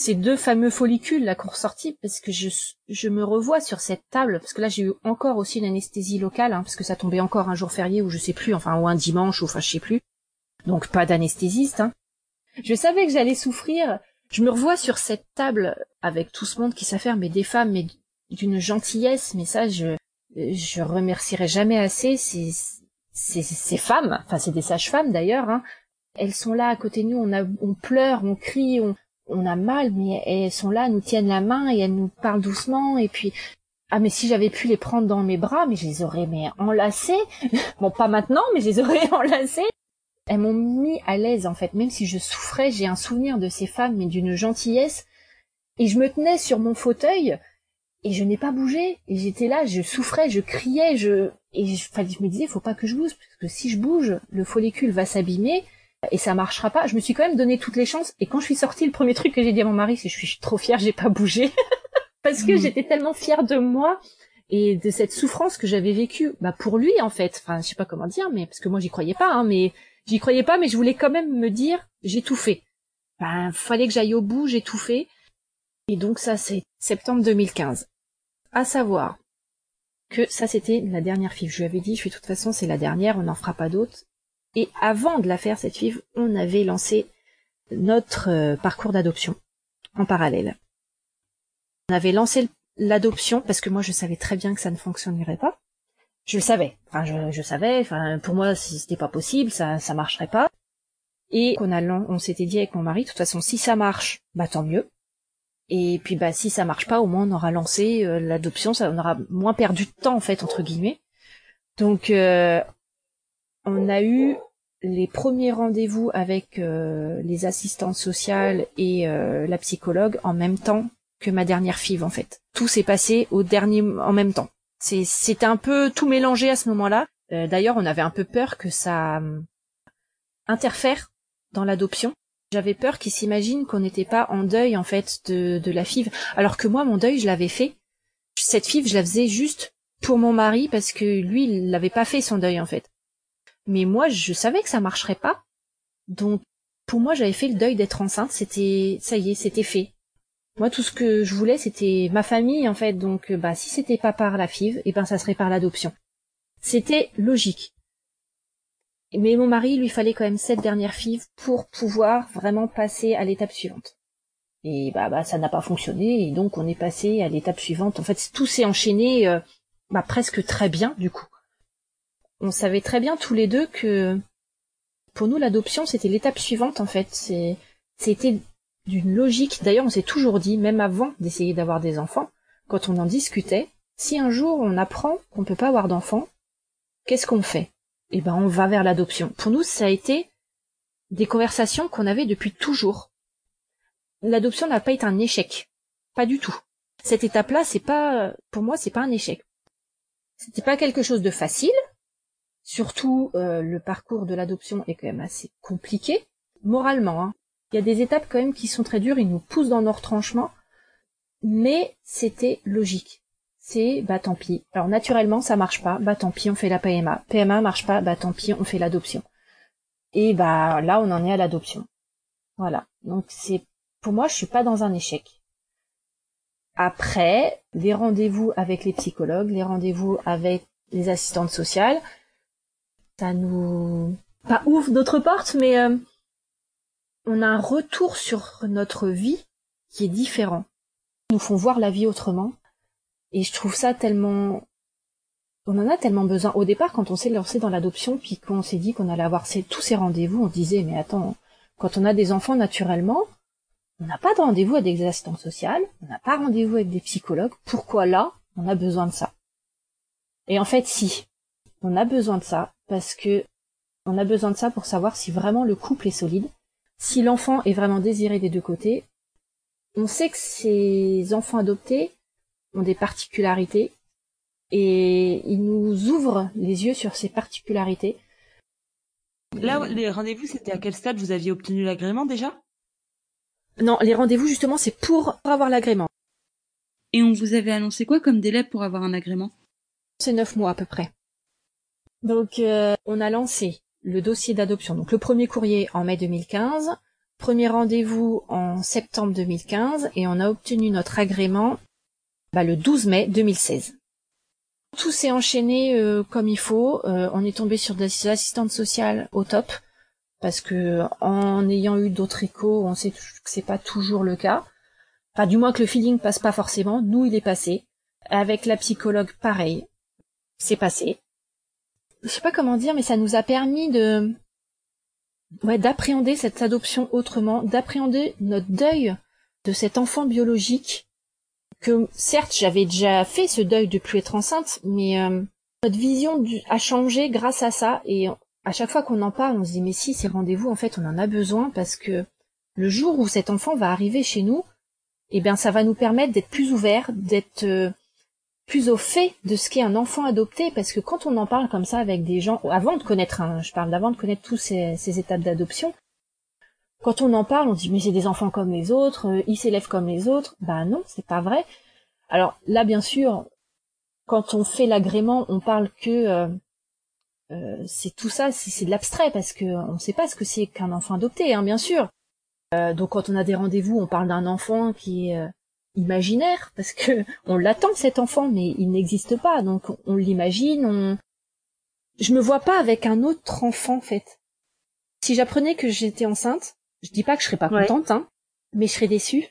ces deux fameux follicules là qu'on ressortit parce que je, je me revois sur cette table parce que là j'ai eu encore aussi une anesthésie locale hein, parce que ça tombait encore un jour férié ou je sais plus enfin ou un dimanche ou enfin je sais plus donc pas d'anesthésiste hein. je savais que j'allais souffrir je me revois sur cette table avec tout ce monde qui s'affaire mais des femmes mais d'une gentillesse mais ça je je remercierai jamais assez ces ces, ces femmes enfin c'est des sages-femmes d'ailleurs hein. elles sont là à côté de nous on a on pleure on crie on on a mal, mais elles sont là, nous tiennent la main et elles nous parlent doucement. Et puis, ah mais si j'avais pu les prendre dans mes bras, mais je les aurais mais enlacées. [LAUGHS] bon, pas maintenant, mais je les aurais [LAUGHS] enlacées. Elles m'ont mis à l'aise en fait, même si je souffrais, j'ai un souvenir de ces femmes, mais d'une gentillesse. Et je me tenais sur mon fauteuil et je n'ai pas bougé. Et j'étais là, je souffrais, je criais, je et je, je me disais, faut pas que je bouge parce que si je bouge, le follicule va s'abîmer et ça marchera pas. Je me suis quand même donné toutes les chances. Et quand je suis sortie, le premier truc que j'ai dit à mon mari, c'est je suis trop fière, j'ai pas bougé. [LAUGHS] Parce que mm. j'étais tellement fière de moi et de cette souffrance que j'avais vécue. Bah, pour lui, en fait. Enfin, je sais pas comment dire, mais parce que moi, j'y croyais pas, hein, mais j'y croyais pas, mais je voulais quand même me dire, j'ai tout fait. Ben, fallait que j'aille au bout, j'ai tout fait. Et donc ça, c'est septembre 2015. À savoir que ça c'était la dernière FIV. Je lui avais dit, je suis de toute façon c'est la dernière, on n'en fera pas d'autres. Et avant de la faire cette FIV, on avait lancé notre euh, parcours d'adoption en parallèle. On avait lancé l'adoption parce que moi je savais très bien que ça ne fonctionnerait pas. Je le savais. Enfin, je, savais. Enfin, pour moi, c'était pas possible, ça, ça marcherait pas. Et on on s'était dit avec mon mari, de toute façon, si ça marche, bah tant mieux. Et puis bah si ça marche pas, au moins on aura lancé euh, l'adoption, ça on aura moins perdu de temps en fait entre guillemets. Donc euh, on a eu les premiers rendez-vous avec euh, les assistantes sociales et la psychologue en même temps que ma dernière FIV en fait. Tout s'est passé au dernier en même temps. C'est c'était un peu tout mélangé à ce moment-là. D'ailleurs, on avait un peu peur que ça interfère dans l'adoption j'avais peur qu'ils s'imaginent qu'on n'était pas en deuil en fait de, la FIV, alors que moi mon deuil je l'avais fait. Cette FIV je la faisais juste pour mon mari parce que lui il n'avait pas fait son deuil en fait. Mais moi je savais que ça marcherait pas, donc pour moi j'avais fait le deuil d'être enceinte, c'était ça y est c'était fait. Moi tout ce que je voulais c'était ma famille en fait, donc bah si c'était pas par la FIV, et eh ben ça serait par l'adoption. C'était logique. Mais mon mari, lui fallait quand même cette dernière FIV pour pouvoir vraiment passer à l'étape suivante. Et bah, bah ça n'a pas fonctionné, et donc on est passé à l'étape suivante. En fait, tout s'est enchaîné euh, bah, presque très bien du coup. On savait très bien tous les deux que pour nous l'adoption c'était l'étape suivante en fait. C'était d'une logique. D'ailleurs, on s'est toujours dit, même avant d'essayer d'avoir des enfants, quand on en discutait, si un jour on apprend qu'on peut pas avoir d'enfants, qu'est-ce qu'on fait? Eh ben on va vers l'adoption. Pour nous, ça a été des conversations qu'on avait depuis toujours. L'adoption n'a pas été un échec, pas du tout. Cette étape-là, c'est pas, pour moi, c'est pas un échec. C'était pas quelque chose de facile. Surtout, euh, le parcours de l'adoption est quand même assez compliqué, moralement. Hein. Il y a des étapes quand même qui sont très dures, ils nous poussent dans nos retranchements, mais c'était logique c'est bah tant pis. Alors naturellement ça marche pas, bah tant pis on fait la PMA. PMA marche pas, bah tant pis on fait l'adoption. Et bah là on en est à l'adoption. Voilà. Donc c'est pour moi je suis pas dans un échec. Après, les rendez-vous avec les psychologues, les rendez-vous avec les assistantes sociales, ça nous pas ouvre d'autres portes, mais euh, on a un retour sur notre vie qui est différent. Ils nous font voir la vie autrement et je trouve ça tellement on en a tellement besoin. Au départ, quand on s'est lancé dans l'adoption, puis qu'on s'est dit qu'on allait avoir tous ces rendez-vous, on disait, mais attends, quand on a des enfants naturellement, on n'a pas de rendez-vous avec des assistants sociales, on n'a pas rendez-vous avec des psychologues, pourquoi là, on a besoin de ça? Et en fait, si, on a besoin de ça, parce que on a besoin de ça pour savoir si vraiment le couple est solide, si l'enfant est vraiment désiré des deux côtés. On sait que ces enfants adoptés, ont des particularités et il nous ouvre les yeux sur ces particularités. Là, les rendez-vous, c'était à quel stade vous aviez obtenu l'agrément déjà? Non, les rendez-vous, justement, c'est pour avoir l'agrément. Et on vous avait annoncé quoi comme délai pour avoir un agrément? C'est neuf mois à peu près. Donc, euh, on a lancé le dossier d'adoption. Donc, le premier courrier en mai 2015, premier rendez-vous en septembre 2015, et on a obtenu notre agrément bah, le 12 mai 2016. Tout s'est enchaîné euh, comme il faut. Euh, on est tombé sur des assistantes sociales au top parce que en ayant eu d'autres échos, on sait que c'est pas toujours le cas. Enfin, du moins que le feeling passe pas forcément. Nous, il est passé. Avec la psychologue, pareil. C'est passé. Je sais pas comment dire, mais ça nous a permis de, ouais, d'appréhender cette adoption autrement, d'appréhender notre deuil de cet enfant biologique que certes j'avais déjà fait ce deuil de plus être enceinte, mais euh, notre vision a changé grâce à ça et à chaque fois qu'on en parle, on se dit mais si ces rendez-vous en fait on en a besoin parce que le jour où cet enfant va arriver chez nous, eh bien ça va nous permettre d'être plus ouverts, d'être euh, plus au fait de ce qu'est un enfant adopté parce que quand on en parle comme ça avec des gens avant de connaître un, je parle d'avant de connaître tous ces, ces étapes d'adoption, quand on en parle, on dit mais c'est des enfants comme les autres, euh, ils s'élèvent comme les autres. Bah non, c'est pas vrai. Alors là, bien sûr, quand on fait l'agrément, on parle que euh, euh, c'est tout ça, c'est de l'abstrait parce que on ne sait pas ce que c'est qu'un enfant adopté, hein, bien sûr. donc quand on a des rendez-vous, on parle d'un enfant qui est imaginaire parce que on l'attend cet enfant mais il n'existe pas donc on l'imagine on je me vois pas avec un autre enfant en fait si j'apprenais que j'étais enceinte je dis pas que je serais pas contente hein mais je serais déçue.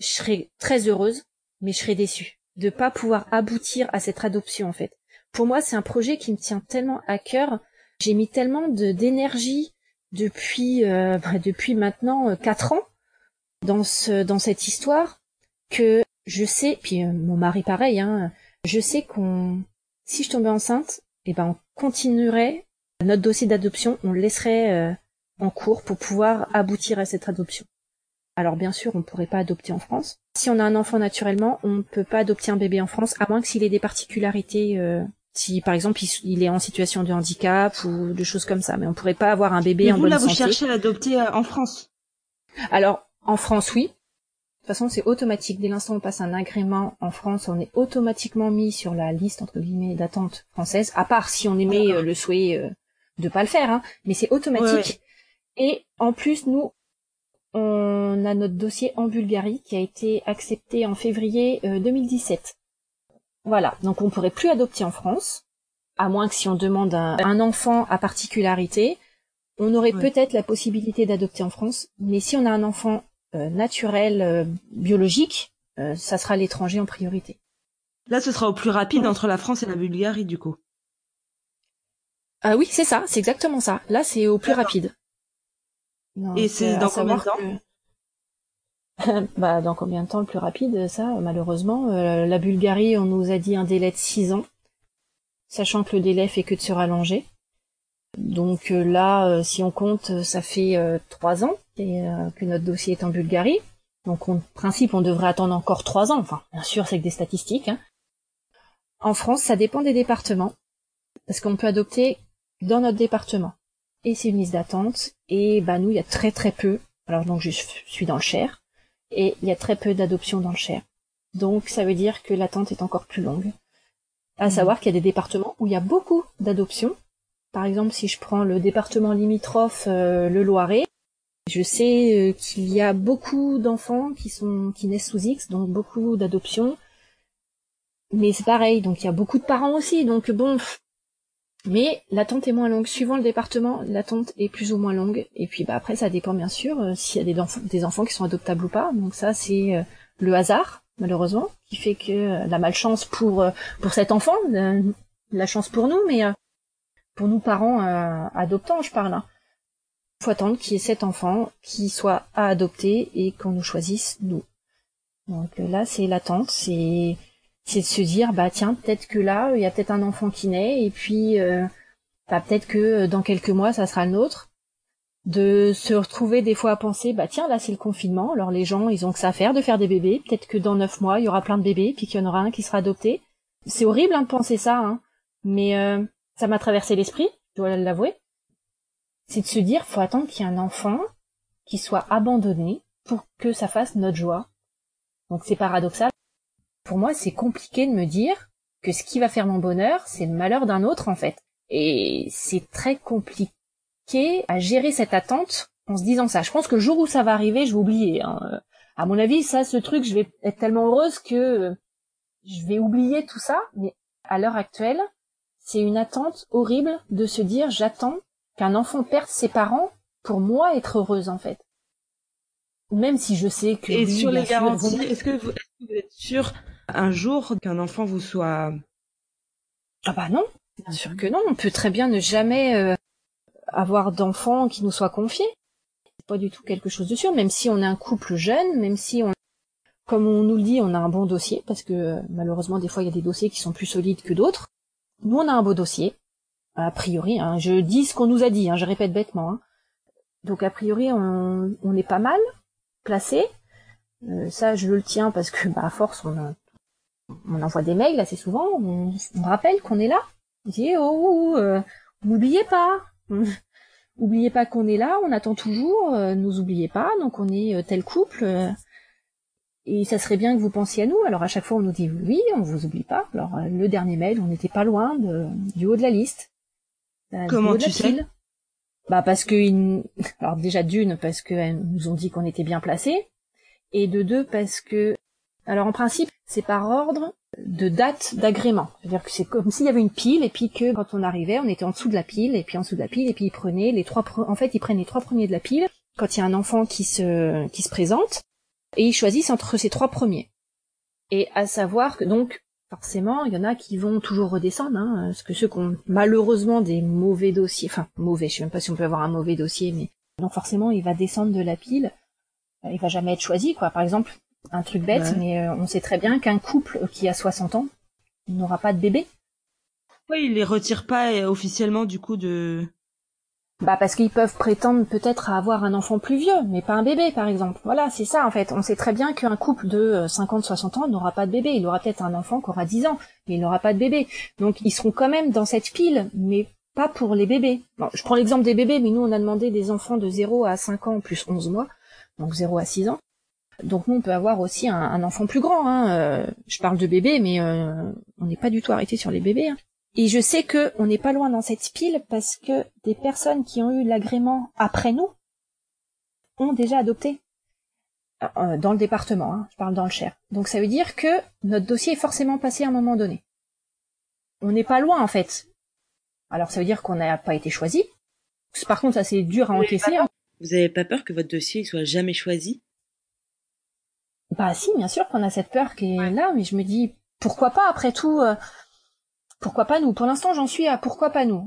Je serais très heureuse mais je serais déçue de pas pouvoir aboutir à cette adoption en fait. Pour moi c'est un projet qui me tient tellement à cœur. J'ai mis tellement de d'énergie depuis euh, bah, depuis maintenant euh, quatre ans dans ce dans cette histoire que je sais, puis euh, mon mari pareil, hein, je sais qu'on, si je tombais enceinte, eh ben on continuerait notre dossier d'adoption, on le laisserait euh, en cours pour pouvoir aboutir à cette adoption. Alors bien sûr, on ne pourrait pas adopter en France. Si on a un enfant naturellement, on ne peut pas adopter un bébé en France, à moins que s'il ait des particularités, euh, si par exemple il, est en situation de handicap ou de choses comme ça. Mais on ne pourrait pas avoir un bébé en vous, bonne là, santé. vous cherchez à l'adopter en France? Alors en France, oui, toute façon, c'est automatique. Dès l'instant où on passe un agrément en France, on est automatiquement mis sur la liste entre guillemets d'attente française. À part si on émet euh, le souhait euh, de pas le faire, hein. mais c'est automatique. Et en plus, nous, on a notre dossier en Bulgarie qui a été accepté en février 2017. Euh, voilà, donc on pourrait plus adopter en France, à moins que si on demande un, un enfant à particularité, on aurait peut-être la possibilité d'adopter en France. Mais si on a un enfant euh, naturel, euh, biologique, euh, ça sera l'étranger en priorité. Là, ce sera au plus rapide entre la France et la Bulgarie, du coup. Ah oui, c'est ça, c'est exactement ça. Là, c'est au plus rapide. Et c'est dans combien de temps [LAUGHS] bah, dans combien de temps le plus rapide Ça, malheureusement, la Bulgarie, on nous a dit un délai de 6 ans, sachant que le délai fait que de se rallonger. Donc là, si on compte, ça fait trois ans et euh, que notre dossier est en Bulgarie. Donc, en principe, on devrait attendre encore trois ans. Enfin, bien sûr, c'est que des statistiques. Hein. En France, ça dépend des départements, parce qu'on peut adopter dans notre département. Et c'est une liste d'attente. Et bah nous, il y a très très peu. Alors donc, je suis dans le Cher, et il y a très peu d'adoptions dans le Cher. Donc, ça veut dire que l'attente est encore plus longue. À mmh. savoir qu'il y a des départements où il y a beaucoup d'adoptions. Par exemple, si je prends le département limitrophe, euh, le Loiret, je sais euh, qu'il y a beaucoup d'enfants qui sont qui naissent sous X, donc beaucoup d'adoptions. Mais c'est pareil, donc il y a beaucoup de parents aussi, donc bon. Mais l'attente est moins longue. Suivant le département, l'attente est plus ou moins longue. Et puis bah après, ça dépend bien sûr euh, s'il y a des, enfants, qui sont adoptables ou pas. Donc ça, c'est euh, le hasard, malheureusement, qui fait que la malchance pour pour cet enfant, la chance pour nous, mais pour nous parents adoptants, je parle. Hein faut attendre qu'il y ait sept enfants qui soient à adopter et qu'on nous choisisse nous. Donc euh, là, c'est l'attente, c'est c'est de se dire bah tiens peut-être que là il y a peut-être un enfant qui naît et puis euh, bah, peut-être que euh, dans quelques mois ça sera le nôtre. De se retrouver des fois à penser bah tiens là c'est le confinement alors les gens ils ont que ça à faire de faire des bébés peut-être que dans neuf mois il y aura plein de bébés puis qu'il y en aura un qui sera adopté. C'est horrible hein, de penser ça hein, mais euh, ça m'a traversé l'esprit, je dois l'avouer c'est de se dire faut attendre qu'il y ait un enfant qui soit abandonné pour que ça fasse notre joie. Donc c'est paradoxal. Pour moi, c'est compliqué de me dire que ce qui va faire mon bonheur, c'est le malheur d'un autre en fait. Et c'est très compliqué à gérer cette attente en se disant ça. Je pense que le jour où ça va arriver, je vais oublier. Hein. À mon avis, ça, ce truc, je vais être tellement heureuse que je vais oublier tout ça. Mais à l'heure actuelle, c'est une attente horrible de se dire j'attends qu'un enfant perde ses parents pour moi être heureuse en fait. Même si je sais que et sur les garanties, est-ce que, vous, êtes sûr un jour qu'un enfant vous soit ah bah non, bien sûr que non. On peut très bien ne jamais euh, avoir d'enfants qui nous soient confiés. C'est pas du tout quelque chose de sûr. Même si on est un couple jeune, même si on, comme on nous le dit, on a un bon dossier parce que malheureusement des fois il y a des dossiers qui sont plus solides que d'autres. Nous on a un beau dossier a priori, hein, je dis ce qu'on nous a dit, hein, je répète bêtement. Hein. Donc a priori, on, on, est pas mal placé. Euh, ça, je le tiens parce que, bah, à force, on, on envoie des mails assez souvent. On, on rappelle qu'on est là. On dit oh, oh, oh euh, n'oubliez pas, [LAUGHS] oubliez pas qu'on est là. On attend toujours. Euh, nous oubliez pas. Donc on est euh, tel couple. Euh, et ça serait bien que vous pensiez à nous. Alors à chaque fois, on nous dit oui, on vous oublie pas. Alors le dernier mail, on n'était pas loin de, du haut de la liste. Bah, Comment tu sais Bah parce que [LAUGHS] alors déjà d'une parce que nous ont dit qu'on était bien placés et de deux parce que Alors en principe, c'est par ordre de date d'agrément. C'est-à-dire que c'est comme s'il y avait une pile et puis que quand on arrivait, on était en dessous de la pile et puis en dessous de la pile et puis ils prenaient les trois en fait, ils prennent les trois premiers de la pile quand il y a un enfant qui se qui se présente et ils choisissent entre ces trois premiers. Et à savoir que donc forcément, il y en a qui vont toujours redescendre, hein, parce que ceux qui ont malheureusement des mauvais dossiers, enfin mauvais, je sais même pas si on peut avoir un mauvais dossier, mais donc forcément il va descendre de la pile, il va jamais être choisi, quoi. Par exemple, un truc bête, mais euh, on sait très bien qu'un couple qui a 60 ans n'aura pas de bébé. Oui, il les retire pas euh, officiellement du coup de. Bah parce qu'ils peuvent prétendre peut-être à avoir un enfant plus vieux, mais pas un bébé par exemple. Voilà, c'est ça en fait. On sait très bien qu'un couple de 50-60 euh, ans n'aura pas de bébé. Il aura peut-être un enfant qui aura 10 ans, mais il n'aura pas de bébé. Donc ils seront quand même dans cette pile, mais pas pour les bébés. Bon, je prends l'exemple des bébés, mais nous on a demandé des enfants de 0 à 5 ans plus 11 mois, donc 0 à 6 ans. Donc nous, on peut avoir aussi un, enfant plus grand. Hein. Euh, je parle de bébé, mais euh, on n'est pas du tout arrêté sur les bébés. Hein. Et je sais que on n'est pas loin dans cette pile parce que des personnes qui ont eu l'agrément après nous ont déjà adopté euh, dans le département. Hein. Je parle dans le Cher. Donc ça veut dire que notre dossier est forcément passé à un moment donné. On n'est pas loin en fait. Alors ça veut dire qu'on n'a pas été choisi. Par contre, ça c'est dur à encaisser. Vous avez pas peur que votre dossier soit jamais choisi? Bah si, bien sûr qu'on a cette peur qui est là, mais je me dis pourquoi pas après tout, euh, pourquoi pas nous? Pour l'instant, j'en suis à pourquoi pas nous?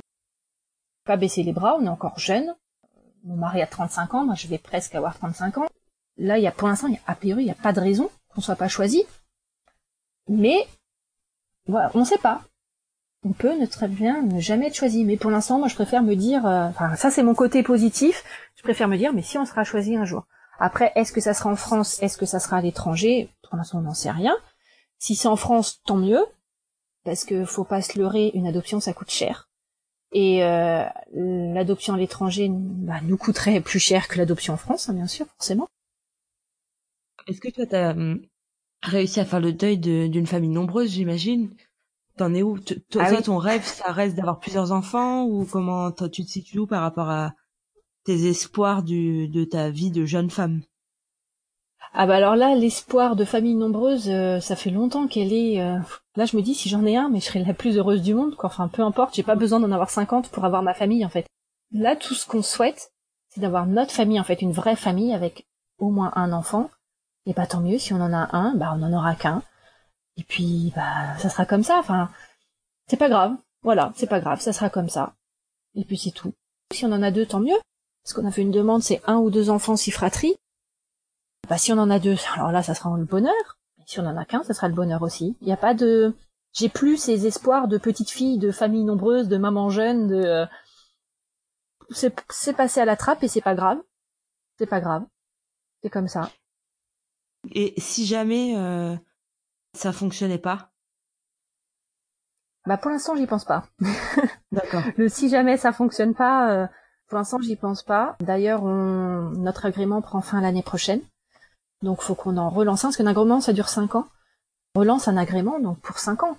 Pas baisser les bras, on est encore jeune. Mon mari a 35 ans, moi je vais presque avoir 35 ans. Là, il y a pour l'instant, a priori, il n'y a pas de raison qu'on soit pas choisi. Mais voilà, on ne sait pas. On peut ne très bien ne jamais être choisi. Mais pour l'instant, moi, je préfère me dire, euh, enfin, ça c'est mon côté positif. Je préfère me dire, mais si on sera choisi un jour. Après, est-ce que ça sera en France? Est-ce que ça sera à l'étranger? Pour l'instant, on n'en sait rien. Si c'est en France, tant mieux, parce que faut pas se leurrer, une adoption, ça coûte cher. Et euh, l'adoption à l'étranger bah, nous coûterait plus cher que l'adoption en France, hein, bien sûr, forcément. Est-ce que toi, tu as hum, réussi à faire le deuil d'une famille nombreuse, j'imagine? T'en es où? Toi, ah ton rêve, ça reste d'avoir plusieurs enfants ou comment tu te situes où par rapport à, tes espoirs de ta vie de jeune femme Ah bah alors là, l'espoir de famille nombreuse, euh, ça fait longtemps qu'elle est... Euh, là, je me dis, si j'en ai un, mais je serais la plus heureuse du monde, quoi. Enfin, peu importe, j'ai pas besoin d'en avoir 50 pour avoir ma famille, en fait. Là, tout ce qu'on souhaite, c'est d'avoir notre famille, en fait, une vraie famille avec au moins un enfant. Et bah tant mieux, si on en a un, bah on en aura qu'un. Et puis, bah ça sera comme ça, enfin... C'est pas grave, voilà, c'est pas grave, ça sera comme ça. Et puis c'est tout. Si on en a deux, tant mieux. Ce qu'on a fait une demande, c'est un ou deux enfants si fratrie. Bah, si on en a deux, alors là, ça sera le bonheur. si on en a qu'un, ça sera le bonheur aussi. Il n'y a pas de, j'ai plus ces espoirs de petites filles, de familles nombreuses, de mamans jeunes, de, euh, c'est passé à la trappe et c'est pas grave. C'est pas grave. C'est comme ça. Et si jamais euh, ça fonctionnait pas? Bah pour l'instant j'y pense pas. [LAUGHS] D'accord. Le si jamais ça fonctionne pas, euh, pour l'instant, j'y pense pas. D'ailleurs, on... notre agrément prend fin l'année prochaine. Donc, faut qu'on en relance un, parce qu'un agrément, ça dure cinq ans. On relance un agrément, donc pour cinq ans.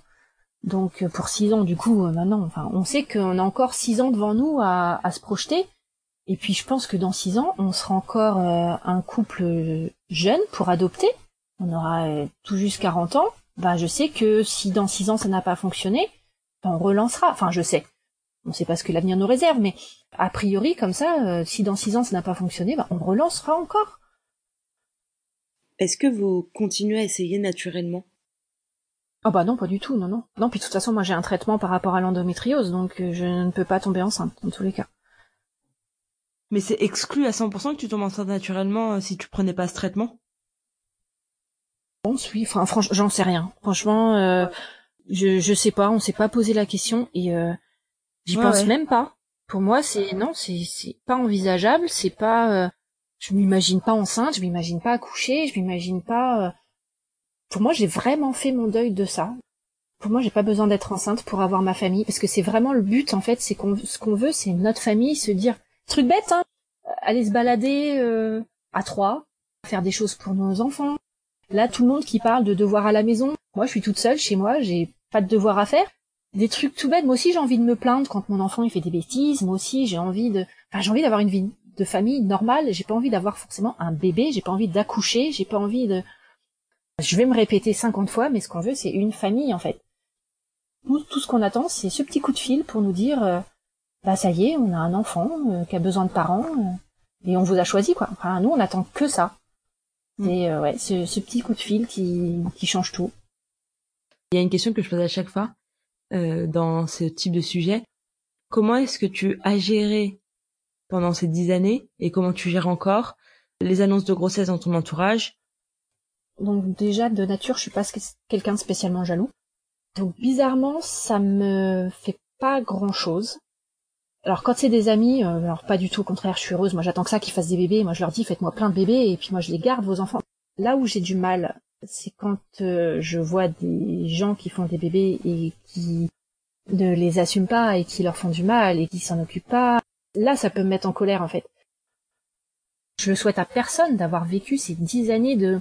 Donc, pour six ans, du coup, euh, maintenant, enfin, on sait qu'on a encore six ans devant nous à, se projeter. Et puis, je pense que dans six ans, on sera encore euh, un couple jeune pour adopter. On aura euh, tout juste 40 ans. Ben, je sais que si dans six ans, ça n'a pas fonctionné, ben, on relancera. Enfin, je sais on ne sait pas ce que l'avenir nous réserve, mais a priori, comme ça, euh, si dans six ans ça n'a pas fonctionné, bah, on relancera encore. Est-ce que vous continuez à essayer naturellement? Ah bah non, pas du tout, non, non. Non, puis de toute façon, moi j'ai un traitement par rapport à l'endométriose, donc euh, je ne peux pas tomber enceinte, dans tous les cas. Mais c'est exclu à 100% que tu tombes enceinte naturellement euh, si tu prenais pas ce traitement? Bon, oui, enfin, franchement, j'en sais rien. Franchement, je, je sais pas, on s'est pas posé la question, et J'y pense même pas. Pour moi, c'est non, c'est c'est pas envisageable. C'est pas. Euh, je m'imagine pas enceinte. Je m'imagine pas accoucher. Je m'imagine pas. Euh, pour moi, j'ai vraiment fait mon deuil de ça. Pour moi, j'ai pas besoin d'être enceinte pour avoir ma famille, parce que c'est vraiment le but en fait. C'est qu'on ce qu'on veut, c'est notre famille, se dire truc bête, hein, aller se balader euh, à trois, faire des choses pour nos enfants. Là, tout le monde qui parle de devoirs à la maison. Moi, je suis toute seule chez moi. J'ai pas de devoirs à faire des trucs tout bêtes. Moi aussi, j'ai envie de me plaindre quand mon enfant il fait des bêtises. Moi aussi, j'ai envie de, enfin, j'ai envie d'avoir une vie de famille normale. J'ai pas envie d'avoir forcément un bébé. J'ai pas envie d'accoucher. J'ai pas envie de. Je vais me répéter 50 fois, mais ce qu'on veut, c'est une famille en fait. Nous, tout ce qu'on attend, c'est ce petit coup de fil pour nous dire, euh, bah ça y est, on a un enfant euh, qui a besoin de parents, euh, et on vous a choisi quoi. Enfin, nous, on attend que ça. Mm. C'est ouais, ce, ce, petit coup de fil qui, qui change tout. Il y a une question que je pose à chaque fois dans ce type de sujet. Comment est-ce que tu as géré pendant ces dix années et comment tu gères encore les annonces de grossesse dans ton entourage? Donc déjà de nature, je suis pas quelqu'un de spécialement jaloux. Donc bizarrement, ça me fait pas grand chose. Alors quand c'est des amis, euh, alors pas du tout, au contraire, je suis heureuse. Moi j'attends que ça qu'ils fassent des bébés. Moi je leur dis faites-moi plein de bébés et puis moi je les garde vos enfants. Là où j'ai du mal, c'est quand euh, je vois des gens qui font des bébés et qui ne les assument pas et qui leur font du mal et qui s'en occupent pas. Là ça peut me mettre en colère en fait. Je souhaite à personne d'avoir vécu ces dix années de,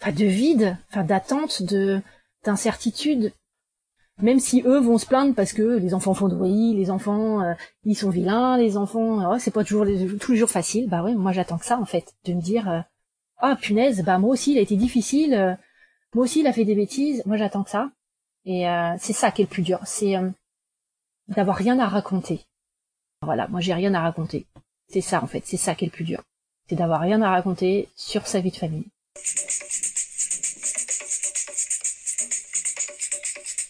enfin de vide, enfin d'attente, de d'incertitude, même si eux vont se plaindre parce que les enfants font de bruit, les enfants euh, ils sont vilains, les enfants oh, c'est pas toujours tous facile. Bah ouais, moi j'attends que ça en fait, de me dire euh, ah punaise, bah moi aussi il a été difficile, euh, moi aussi il a fait des bêtises, moi j'attends que ça. Et c'est ça qui est le plus dur, c'est d'avoir rien à raconter. Voilà, moi j'ai rien à raconter. C'est ça en fait, c'est ça qui est le plus dur. C'est d'avoir rien à raconter sur sa vie de famille.